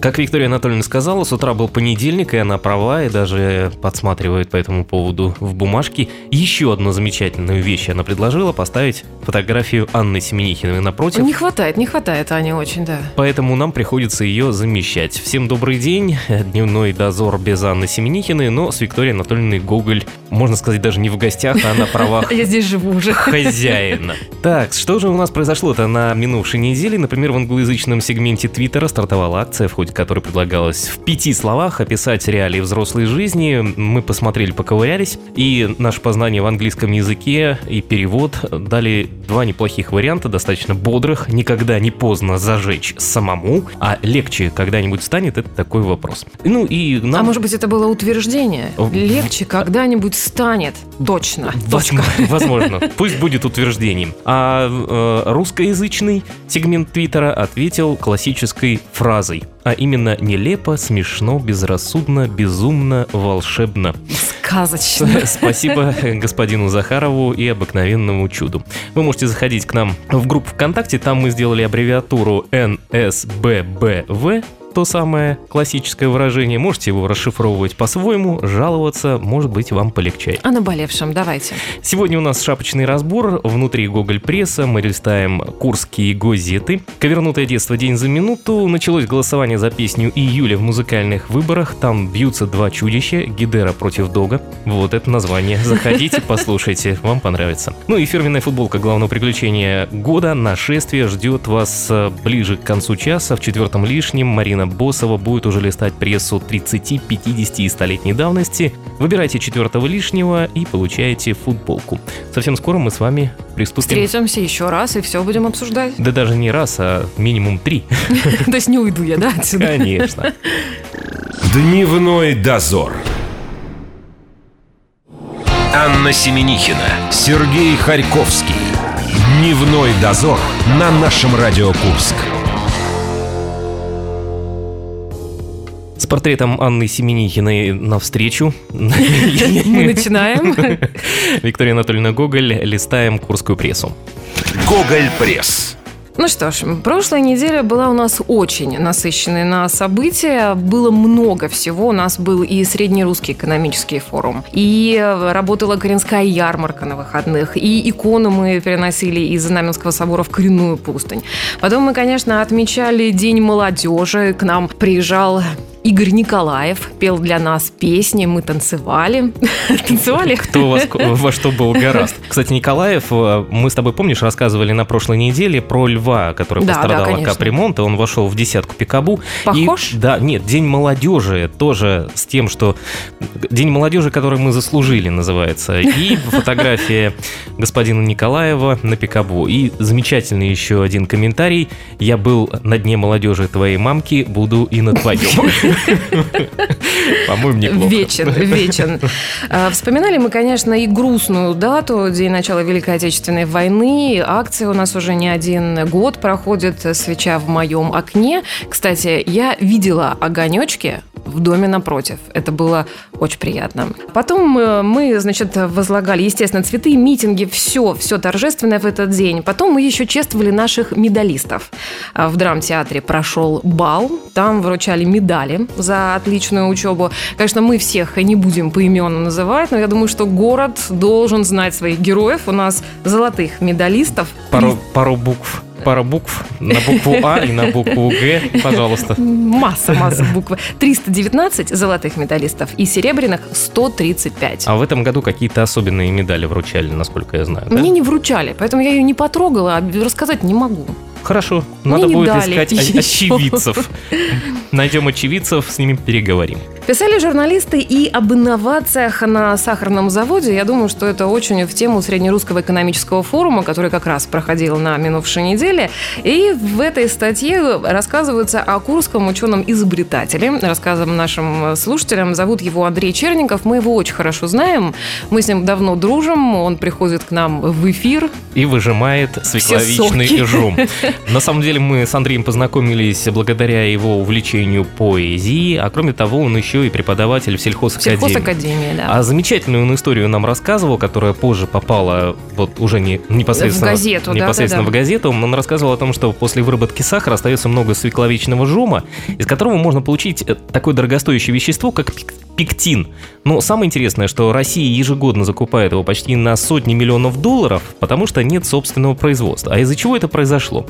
Как Виктория Анатольевна сказала, с утра был понедельник, и она права, и даже подсматривает по этому поводу в бумажке. Еще одну замечательную вещь она предложила поставить фотографию Анны Семенихиной напротив. Не хватает, не хватает Ани очень, да. Поэтому нам приходится ее замещать. Всем добрый день. Дневной дозор без Анны Семенихиной, но с Викторией Анатольевной Гоголь, можно сказать, даже не в гостях, а на правах Я здесь живу уже. хозяина. Так, что же у нас произошло-то на минувшей неделе? Например, в англоязычном сегменте Твиттера стартовала акция, в ходе которой предлагалось в пяти словах описать реалии взрослой жизни. Мы посмотрели, поковырялись, и наше познание в английском языке и перевод дали два неплохих варианта, достаточно бодрых. Никогда не поздно зажечь самому, а легче когда-нибудь станет, это такой вопрос. Ну и нам... А может быть, это было утверждение? Легче когда-нибудь станет. Точно. Точка. Возможно, возможно. Пусть будет утверждением. А э, русскоязычный сегмент Твиттера ответил классической фразой. А именно нелепо, смешно, безрассудно, безумно, волшебно. Сказочно. Спасибо господину Захарову и обыкновенному чуду. Вы можете заходить к нам в группу ВКонтакте, там мы сделали аббревиатуру НСББВ, то самое классическое выражение. Можете его расшифровывать по-своему, жаловаться, может быть, вам полегчает. О наболевшем, давайте. Сегодня у нас шапочный разбор. Внутри Гоголь Пресса мы листаем курские газеты. Ковернутое детство день за минуту. Началось голосование за песню июля в музыкальных выборах. Там бьются два чудища. Гидера против Дога. Вот это название. Заходите, послушайте. Вам понравится. Ну и фирменная футболка главного приключения года. Нашествие ждет вас э, ближе к концу часа. В четвертом лишнем Марина Босова будет уже листать прессу 30, 50 и 100-летней давности. Выбирайте четвертого лишнего и получаете футболку. Совсем скоро мы с вами приступим. Встретимся еще раз и все будем обсуждать. Да даже не раз, а минимум три. То есть не уйду я, да, отсюда? Конечно. Дневной дозор. Анна Семенихина, Сергей Харьковский. Дневной дозор на нашем Радио Курск. Портретом Анны Семенихиной навстречу. Мы начинаем. Виктория Анатольевна Гоголь, листаем курскую прессу. Гоголь Пресс. Ну что ж, прошлая неделя была у нас очень насыщенной на события. Было много всего. У нас был и Среднерусский экономический форум, и работала Коренская ярмарка на выходных, и икону мы переносили из Знаменского собора в Коренную пустынь. Потом мы, конечно, отмечали День молодежи. К нам приезжал Игорь Николаев, пел для нас песни, мы танцевали. Танцевали? Кто во, ск- во что был гораст. Кстати, Николаев, э, мы с тобой, помнишь, рассказывали на прошлой неделе про льва, который Да, да, пострадал от конечно. капремонта. Он вошел в десятку пикабу. Похож? И, да, нет, День молодежи тоже с тем, что День молодежи, который мы заслужили, называется. И фотография господина Николаева на пикабу. И замечательный еще один комментарий. Я был на дне молодежи твоей мамки, буду и на твоем. По-моему, неплохо. Вечен, вечен. А, Вспоминали мы, конечно, и грустную дату, день начала Великой Отечественной войны. Акция у нас уже не один год проходит, свеча в моем окне. Кстати, я видела огонечки в доме напротив. Это было очень приятно. Потом э, мы, значит, возлагали, естественно, цветы, митинги, все, все торжественное в этот день. Потом мы еще чествовали наших медалистов. А В драмтеатре прошел бал, там вручали медали за отличную учебу. Конечно, мы всех не будем поименно называть, но я думаю, что город должен знать своих героев. У нас золотых медалистов. Пару, пару букв. Пара букв на букву А и на букву Г, пожалуйста. Масса, масса букв. 319 золотых медалистов и серебряных 135. А в этом году какие-то особенные медали вручали, насколько я знаю. да? Мне не вручали, поэтому я ее не потрогала, а рассказать не могу. Хорошо, Мне надо будет дали искать еще. очевидцев. Найдем очевидцев, с ними переговорим. Писали журналисты и об инновациях на сахарном заводе. Я думаю, что это очень в тему Среднерусского экономического форума, который как раз проходил на минувшей неделе. И в этой статье рассказывается о курском ученом-изобретателе. Рассказом нашим слушателям. Зовут его Андрей Черников. Мы его очень хорошо знаем. Мы с ним давно дружим. Он приходит к нам в эфир. И выжимает свекловичный жум. На самом деле мы с Андреем познакомились благодаря его увлечению поэзией, а кроме того он еще и преподаватель в сельхозакадемии. Сельхозакадемии, да. А замечательную он историю нам рассказывал, которая позже попала вот уже не непосредственно, В газету, да, непосредственно да, да. в газету. Он рассказывал о том, что после выработки сахара остается много свекловичного жома, из которого можно получить э, такое дорогостоящее вещество, как пектин. Но самое интересное, что Россия ежегодно закупает его почти на сотни миллионов долларов, потому что нет собственного производства. А из-за чего это произошло?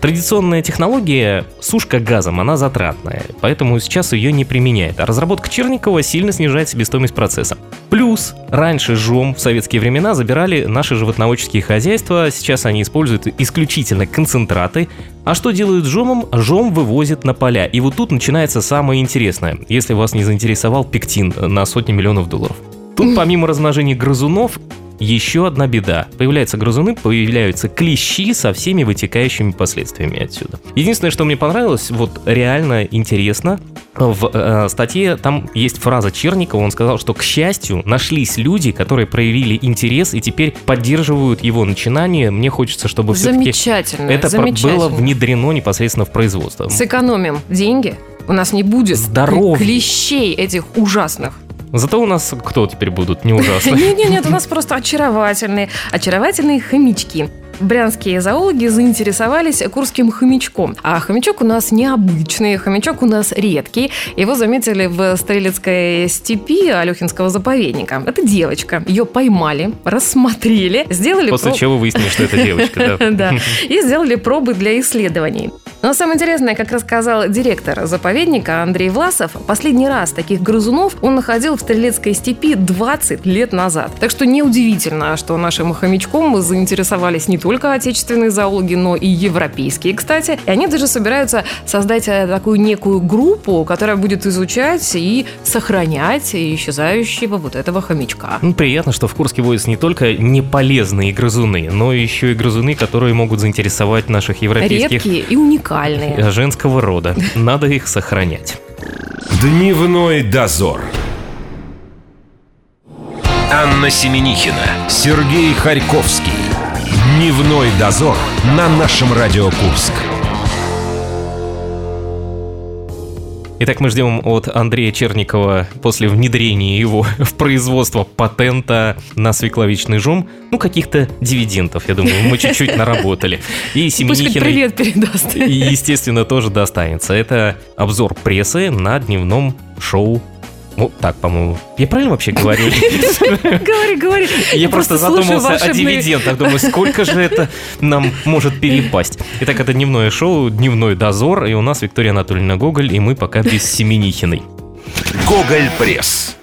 Традиционная технология сушка газом, она затратная, поэтому сейчас ее не применяет. А разработка Черникова сильно снижает себестоимость процесса. Плюс, раньше жом в советские времена забирали наши животноводческие хозяйства, сейчас они используют исключительно концентраты. А что делают жомом? Жом вывозят на поля. И вот тут начинается самое интересное, если вас не заинтересовал пектин на сотни миллионов долларов. Тут помимо размножения грызунов, еще одна беда. Появляются грызуны, появляются клещи со всеми вытекающими последствиями отсюда. Единственное, что мне понравилось, вот реально интересно, в э, статье там есть фраза Черникова, он сказал, что, к счастью, нашлись люди, которые проявили интерес и теперь поддерживают его начинание. Мне хочется, чтобы все-таки Замечательно, это замечательно. было внедрено непосредственно в производство. Сэкономим деньги, у нас не будет Здоровье. клещей этих ужасных. Зато у нас кто теперь будут? Не ужасно. Нет, нет, нет, у нас просто очаровательные, очаровательные хомячки. Брянские зоологи заинтересовались курским хомячком. А хомячок у нас необычный, хомячок у нас редкий. Его заметили в Стрелецкой степи Алехинского заповедника. Это девочка. Ее поймали, рассмотрели, сделали... После про- чего выяснилось, что это девочка, да. Да. И сделали пробы для исследований. Но самое интересное, как рассказал директор заповедника Андрей Власов, последний раз таких грызунов он находил в Стрелецкой степи 20 лет назад. Так что неудивительно, что нашим хомячком заинтересовались не только отечественные зоологи, но и европейские, кстати. И они даже собираются создать э, такую некую группу, которая будет изучать и сохранять исчезающего вот этого хомячка. Ну, приятно, что в Курске водятся не только неполезные грызуны, но еще и грызуны, которые могут заинтересовать наших европейских Редкие и уникальные. Э, женского рода. Надо их сохранять. Дневной дозор. Анна Семенихина, Сергей Харьковский. Дневной дозор на нашем Радио Курск. Итак, мы ждем от Андрея Черникова после внедрения его в производство патента на свекловичный жом, ну, каких-то дивидендов, я думаю, мы чуть-чуть наработали. И Семенихиной, привет передаст. и, естественно, тоже достанется. Это обзор прессы на дневном шоу вот так, по-моему. Я правильно вообще говорю? Говори, говори. Я просто задумался о дивидендах. Думаю, сколько же это нам может перепасть. Итак, это дневное шоу, дневной дозор. И у нас Виктория Анатольевна Гоголь, и мы пока без Семенихиной. Гоголь Пресс.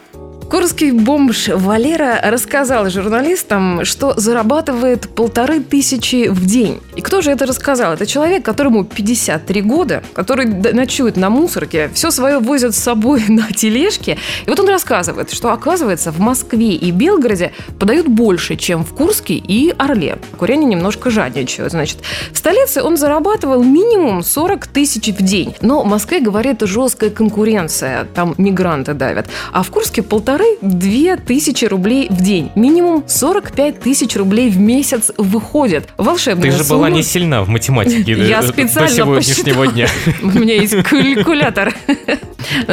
Курский бомж Валера рассказал журналистам, что зарабатывает полторы тысячи в день. И кто же это рассказал? Это человек, которому 53 года, который ночует на мусорке, все свое возят с собой на тележке. И вот он рассказывает, что, оказывается, в Москве и Белгороде подают больше, чем в Курске и Орле. Куряне немножко жадничают. Значит, в столице он зарабатывал минимум 40 тысяч в день. Но в Москве, говорит, жесткая конкуренция. Там мигранты давят. А в Курске полторы две тысячи рублей в день. Минимум 45 тысяч рублей в месяц выходит. Волшебная Ты же сумма. была не сильна в математике Я э, специально до сегодняшнего посчитала. дня. У меня есть калькулятор.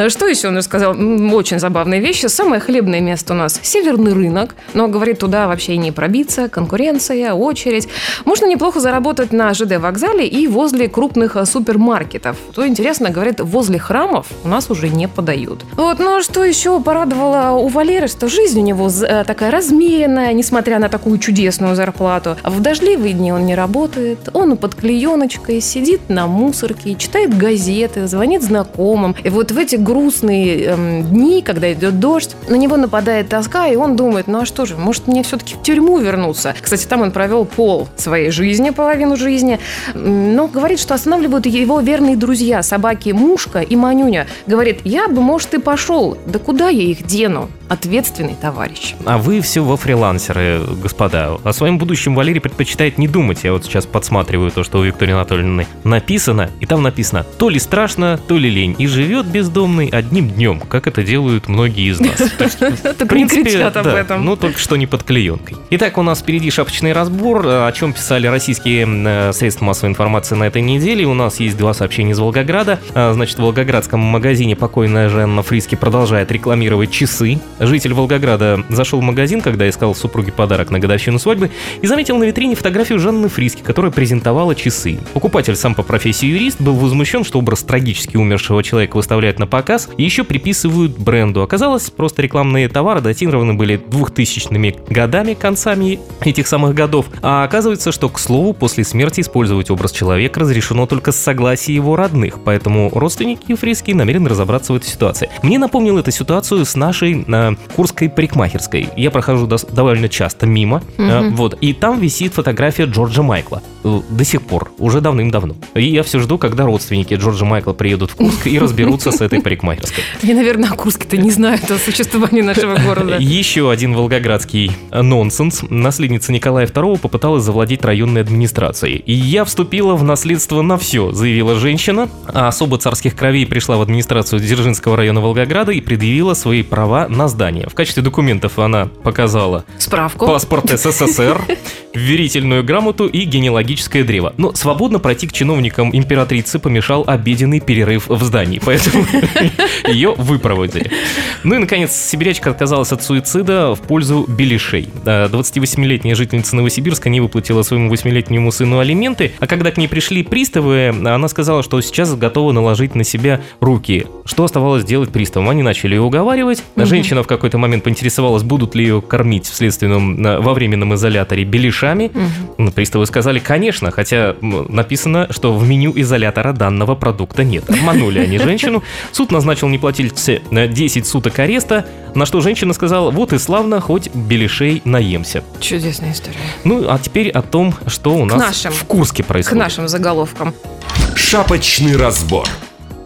Что еще он рассказал? Очень забавные вещи. Самое хлебное место у нас – северный рынок. Но, говорит, туда вообще и не пробиться. Конкуренция, очередь. Можно неплохо заработать на ЖД-вокзале и возле крупных а, супермаркетов. То интересно, говорит, возле храмов у нас уже не подают. Вот, ну а что еще порадовало у Валеры, что жизнь у него э, такая размеренная, несмотря на такую чудесную зарплату. В дождливые дни он не работает, он под клееночкой сидит на мусорке, читает газеты, звонит знакомым. И вот в эти грустные эм, дни, когда идет дождь, на него нападает тоска, и он думает, ну а что же, может мне все-таки в тюрьму вернуться? Кстати, там он провел пол своей жизни, половину жизни, но говорит, что останавливают его верные друзья, собаки Мушка и Манюня. Говорит, я бы, может, и пошел, да куда я их дену? Ответственный товарищ. А вы все во фрилансеры, господа. О своем будущем Валерий предпочитает не думать. Я вот сейчас подсматриваю то, что у Виктории Анатольевны написано, и там написано то ли страшно, то ли лень. И живет без бездомный одним днем, как это делают многие из нас. Только не кричат об этом. Ну, только что не под клеенкой. Итак, у нас впереди шапочный разбор, о чем писали российские э, средства массовой информации на этой неделе. У нас есть два сообщения из Волгограда. А, Значит, в волгоградском магазине покойная Жанна Фриски продолжает рекламировать часы. Житель Волгограда зашел в магазин, когда искал супруге подарок на годовщину свадьбы, и заметил на витрине фотографию Жанны Фриски, которая презентовала часы. Покупатель сам по профессии юрист был возмущен, что образ трагически умершего человека выставляют на показ и еще приписывают бренду. Оказалось, просто рекламные товары датированы были 2000-ми годами, концами этих самых годов. А оказывается, что, к слову, после смерти использовать образ человека разрешено только с согласия его родных, поэтому родственники Фриски намерены разобраться в этой ситуации. Мне напомнил эту ситуацию с нашей э, курской парикмахерской. Я прохожу дос- довольно часто мимо, э, вот, и там висит фотография Джорджа Майкла. Э, До сих пор, уже давным-давно. И я все жду, когда родственники Джорджа Майкла приедут в Курск и разберутся с этой парикмахерской. Я, наверное, Курске-то не знают о существовании нашего города. Еще один волгоградский нонсенс. Наследница Николая II попыталась завладеть районной администрацией. И я вступила в наследство на все, заявила женщина. А особо царских кровей пришла в администрацию Дзержинского района Волгограда и предъявила свои права на здание. В качестве документов она показала Справку. паспорт СССР, верительную грамоту и генеалогическое древо. Но свободно пройти к чиновникам императрицы помешал обеденный перерыв в здании, поэтому ее выпроводили. Ну и, наконец, сибирячка отказалась от суицида в пользу беляшей. А, 28-летняя жительница Новосибирска не выплатила своему 8-летнему сыну алименты, а когда к ней пришли приставы, она сказала, что сейчас готова наложить на себя руки. Что оставалось делать приставам? Они начали ее уговаривать. Женщина в какой-то момент поинтересовалась, будут ли ее кормить в следственном, во временном изоляторе беляшами. Ну, Приставы сказали, конечно, хотя написано, что в меню изолятора данного продукта нет. Обманули они женщину. Суд назначил неплательце на 10 суток ареста, на что женщина сказала, вот и славно, хоть беляшей наемся. Чудесная история. Ну, а теперь о том, что у нас нашим. в Курске К происходит. нашим заголовкам. Шапочный разбор.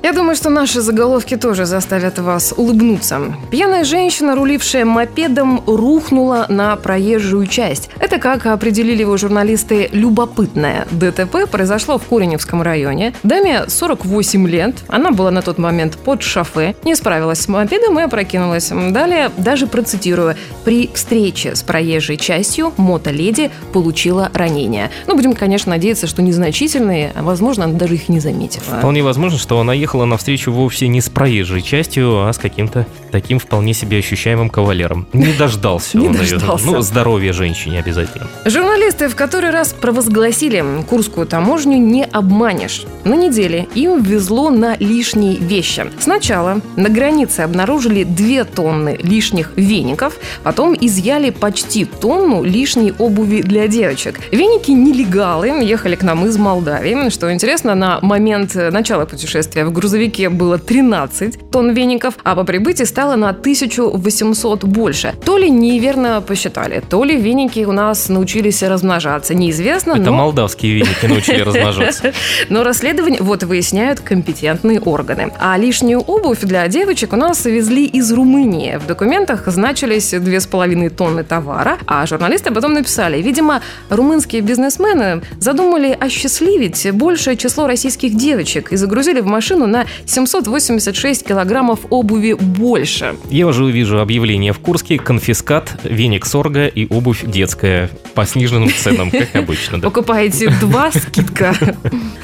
Я думаю, что наши заголовки тоже заставят вас улыбнуться. Пьяная женщина, рулившая мопедом, рухнула на проезжую часть. Это, как определили его журналисты, любопытное ДТП произошло в Куреневском районе. Даме 48 лет, она была на тот момент под шофе, не справилась с мопедом и опрокинулась. Далее, даже процитирую, при встрече с проезжей частью мотоледи получила ранения. Ну, будем, конечно, надеяться, что незначительные, а возможно, она даже их не заметила. Вполне возможно, что она ехала навстречу вовсе не с проезжей частью, а с каким-то таким вполне себе ощущаемым кавалером. Не дождался он ее. Ну, здоровья женщине обязательно. Журналисты в который раз провозгласили, Курскую таможню не обманешь. На неделе им везло на лишние вещи. Сначала на границе обнаружили 2 тонны лишних веников, потом изъяли почти тонну лишней обуви для девочек. Веники нелегалы ехали к нам из Молдавии. Что интересно, на момент начала путешествия в грузовике было 13 тонн веников, а по прибытии стало на 1800 больше. То ли неверно посчитали, то ли веники у нас научились размножаться. Неизвестно, Это но... молдавские веники научили размножаться. Но расследование вот выясняют компетентные органы. А лишнюю обувь для девочек у нас везли из Румынии. В документах значились 2,5 тонны товара, а журналисты потом написали, видимо, румынские бизнесмены задумали осчастливить большее число российских девочек и загрузили в машину на 786 килограммов обуви больше. Я уже увижу объявление в Курске, конфискат, веник сорга и обувь детская по сниженным ценам, как обычно. да. Покупаете два скидка.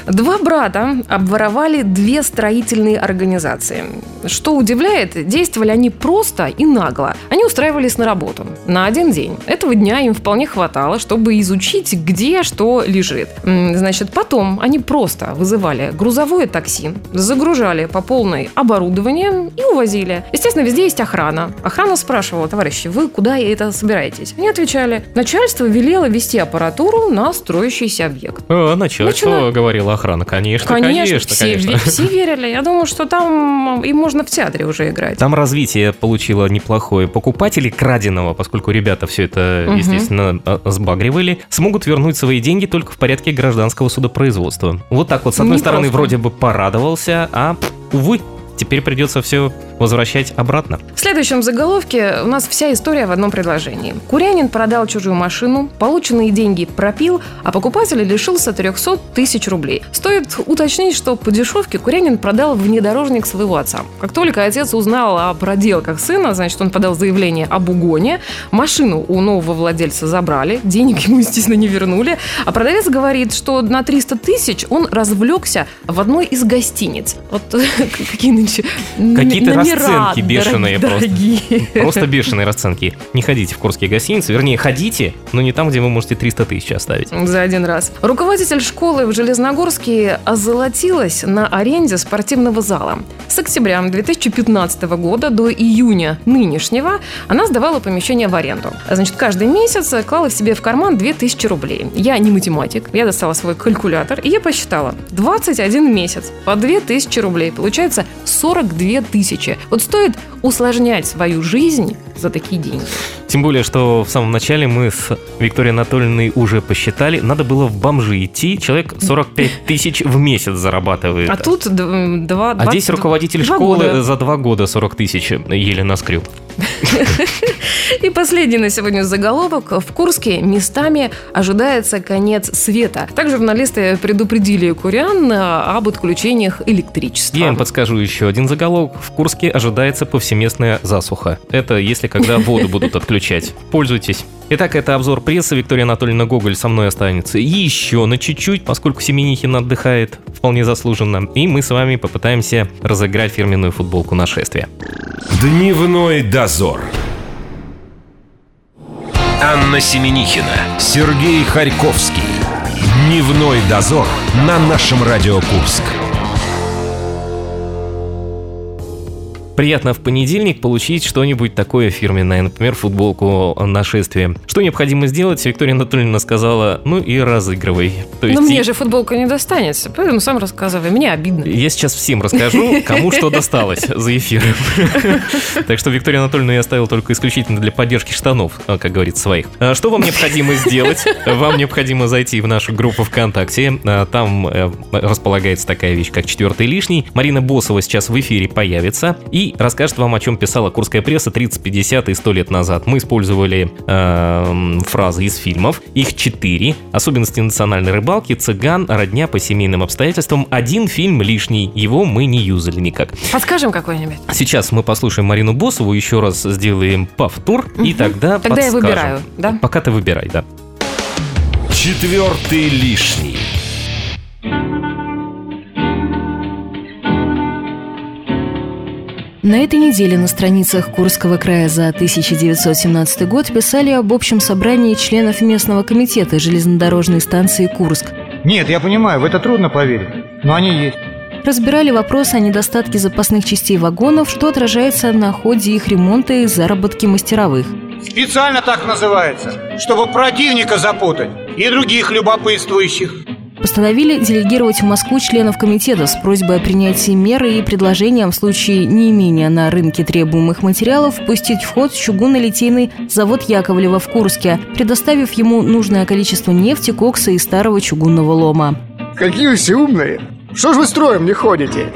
Два брата обворовали две строительные организации. Что удивляет, действовали они просто и нагло. Они устраивались на работу на один день. Этого дня им вполне хватало, чтобы изучить, где что лежит. Значит, потом они просто вызывали грузовое такси, загружали по полной оборудование и увозили. Естественно, везде есть охрана. Охрана спрашивала, товарищи, вы куда это собираетесь? Они отвечали, начальство велело вести аппаратуру на строящийся объект. А, начальство Начина- говорила охрана. Конечно, Конечно, конечно, все, конечно. ве- все верили. Я думаю, что там им можно в театре уже играть. Там развитие получило неплохое. Покупатели краденого, поскольку ребята все это, Мгм. естественно, а, сбагривали, смогут вернуть свои деньги только в порядке гражданского судопроизводства. Вот так вот, с одной Непросто. стороны, вроде бы порадовался, а, увы, теперь придется все возвращать обратно. В следующем заголовке у нас вся история в одном предложении. Курянин продал чужую машину, полученные деньги пропил, а покупатель лишился 300 тысяч рублей. Стоит уточнить, что по дешевке Курянин продал внедорожник своего отца. Как только отец узнал о проделках сына, значит, он подал заявление об угоне, машину у нового владельца забрали, денег ему, естественно, не вернули, а продавец говорит, что на 300 тысяч он развлекся в одной из гостиниц. Вот какие нынче Какие-то расценки бешеные дорог- просто. дорогие. Просто бешеные расценки. Не ходите в курские гостиницы, вернее, ходите, но не там, где вы можете 300 тысяч оставить. За один раз. Руководитель школы в Железногорске озолотилась на аренде спортивного зала. С октября 2015 года до июня нынешнего она сдавала помещение в аренду. Значит, каждый месяц клала в себе в карман 2000 рублей. Я не математик, я достала свой калькулятор и я посчитала. 21 месяц по 2000 рублей. Получается 42 тысячи. Вот стоит усложнять свою жизнь за такие деньги. Тем более, что в самом начале мы с Викторией Анатольевной уже посчитали, надо было в бомжи идти, человек 45 тысяч в месяц зарабатывает. А тут два... А здесь 20 руководитель школы года. за два года 40 тысяч еле наскреб. И последний на сегодня заголовок. В Курске местами ожидается конец света. Также журналисты предупредили курян а, об отключениях электричества. Я им подскажу еще один заголовок. В Курске ожидается повсеместная засуха. Это если когда воду будут отключать. Пользуйтесь. Итак, это обзор прессы. Виктория Анатольевна Гоголь со мной останется еще на чуть-чуть, поскольку Семенихин отдыхает вполне заслуженно. И мы с вами попытаемся разыграть фирменную футболку нашествия. Дневной дозор. Анна Семенихина, Сергей Харьковский. Дневной дозор на нашем Радио Курск. Приятно в понедельник получить что-нибудь такое фирменное, например, футболку нашествия. Что необходимо сделать, Виктория Анатольевна сказала, ну и разыгрывай. То Но есть мне и- же футболка не достанется, поэтому сам рассказывай. Мне обидно. Я сейчас всем расскажу, кому что досталось за эфир. Так что Виктория Анатольевна я оставил только исключительно для поддержки штанов, а, как говорится, своих. А Что вам необходимо сделать? Вам необходимо зайти в нашу группу ВКонтакте. А, Там э, располагается такая вещь, как четвертый лишний. Марина Босова сейчас в эфире появится и расскажет вам, о чем писала курская пресса 30, 50 и 100 лет назад. Мы использовали эм, фразы из фильмов. Их четыре. Особенности национальной рыбалки, цыган, родня по семейным обстоятельствам. Один фильм лишний. Его мы не юзали никак. Подскажем какой-нибудь. Сейчас мы послушаем Марину Босову, еще раз сделаем повтор, и тогда Тогда я подскажем. выбираю, да? Пока ты выбирай, да. Четвертый лишний. На этой неделе на страницах Курского края за 1917 год писали об общем собрании членов местного комитета железнодорожной станции Курск. Нет, я понимаю, в это трудно поверить, но они есть. Разбирали вопрос о недостатке запасных частей вагонов, что отражается на ходе их ремонта и заработки мастеровых. Специально так называется, чтобы противника запутать и других любопытствующих. Постановили делегировать в Москву членов комитета с просьбой о принятии меры и предложением в случае неимения на рынке требуемых материалов пустить в ход чугунно-литейный завод Яковлева в Курске, предоставив ему нужное количество нефти, кокса и старого чугунного лома. Какие вы все умные! Что ж вы строем не ходите?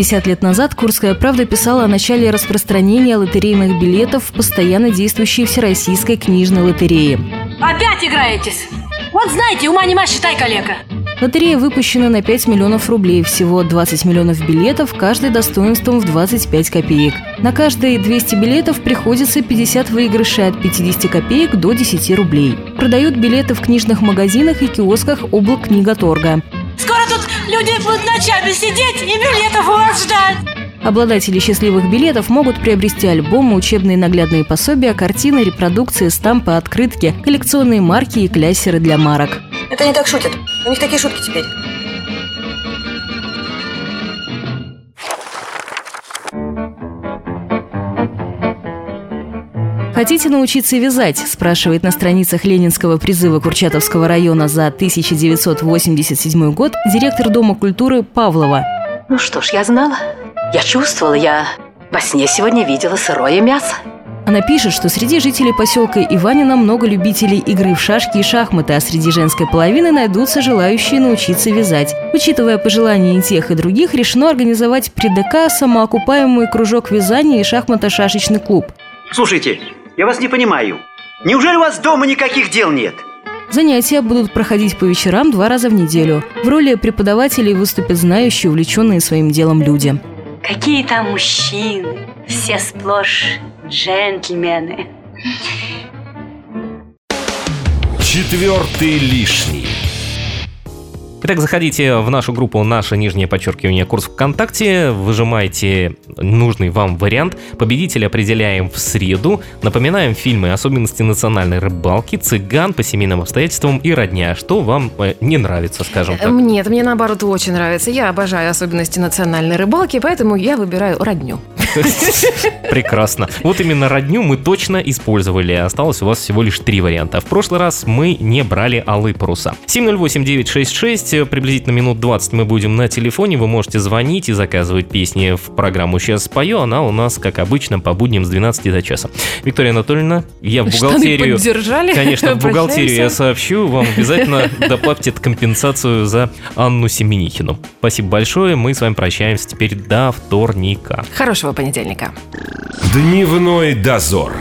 50 лет назад «Курская правда» писала о начале распространения лотерейных билетов в постоянно действующей Всероссийской книжной лотерее. Опять играетесь? Вот знаете, ума нема, считай, калека. Лотерея выпущена на 5 миллионов рублей, всего 20 миллионов билетов, каждый достоинством в 25 копеек. На каждые 200 билетов приходится 50 выигрышей от 50 копеек до 10 рублей. Продают билеты в книжных магазинах и киосках облак тут люди будут ночами сидеть и билетов у вас ждать. Обладатели счастливых билетов могут приобрести альбомы, учебные наглядные пособия, картины, репродукции, стампы, открытки, коллекционные марки и кляссеры для марок. Это не так шутят. У них такие шутки теперь. Хотите научиться вязать? спрашивает на страницах Ленинского призыва Курчатовского района за 1987 год директор Дома культуры Павлова. Ну что ж, я знала. Я чувствовала, я во сне сегодня видела сырое мясо. Она пишет, что среди жителей поселка Иванина много любителей игры в шашки и шахматы, а среди женской половины найдутся желающие научиться вязать. Учитывая пожелания и тех, и других, решено организовать при ДК самоокупаемый кружок вязания и шахмато-шашечный клуб. Слушайте, я вас не понимаю. Неужели у вас дома никаких дел нет? Занятия будут проходить по вечерам два раза в неделю. В роли преподавателей выступят знающие, увлеченные своим делом люди. Какие там мужчины, все сплошь джентльмены. Четвертый лишний. Итак, заходите в нашу группу «Наше нижнее подчеркивание курс ВКонтакте», выжимайте нужный вам вариант. Победителя определяем в среду. Напоминаем фильмы «Особенности национальной рыбалки», «Цыган», «По семейным обстоятельствам» и «Родня». Что вам э, не нравится, скажем так? Нет, мне наоборот очень нравится. Я обожаю особенности национальной рыбалки, поэтому я выбираю родню. Прекрасно. Вот именно родню мы точно использовали. Осталось у вас всего лишь три варианта. В прошлый раз мы не брали алые паруса. 708-966, приблизительно минут 20 мы будем на телефоне. Вы можете звонить и заказывать песни в программу «Сейчас спою». Она у нас, как обычно, по будням с 12 до часа. Виктория Анатольевна, я в бухгалтерию... поддержали. Конечно, в бухгалтерию я сообщу. Вам обязательно доплатят компенсацию за Анну Семенихину. Спасибо большое. Мы с вами прощаемся теперь до вторника. Хорошего понедельника. Дневной дозор.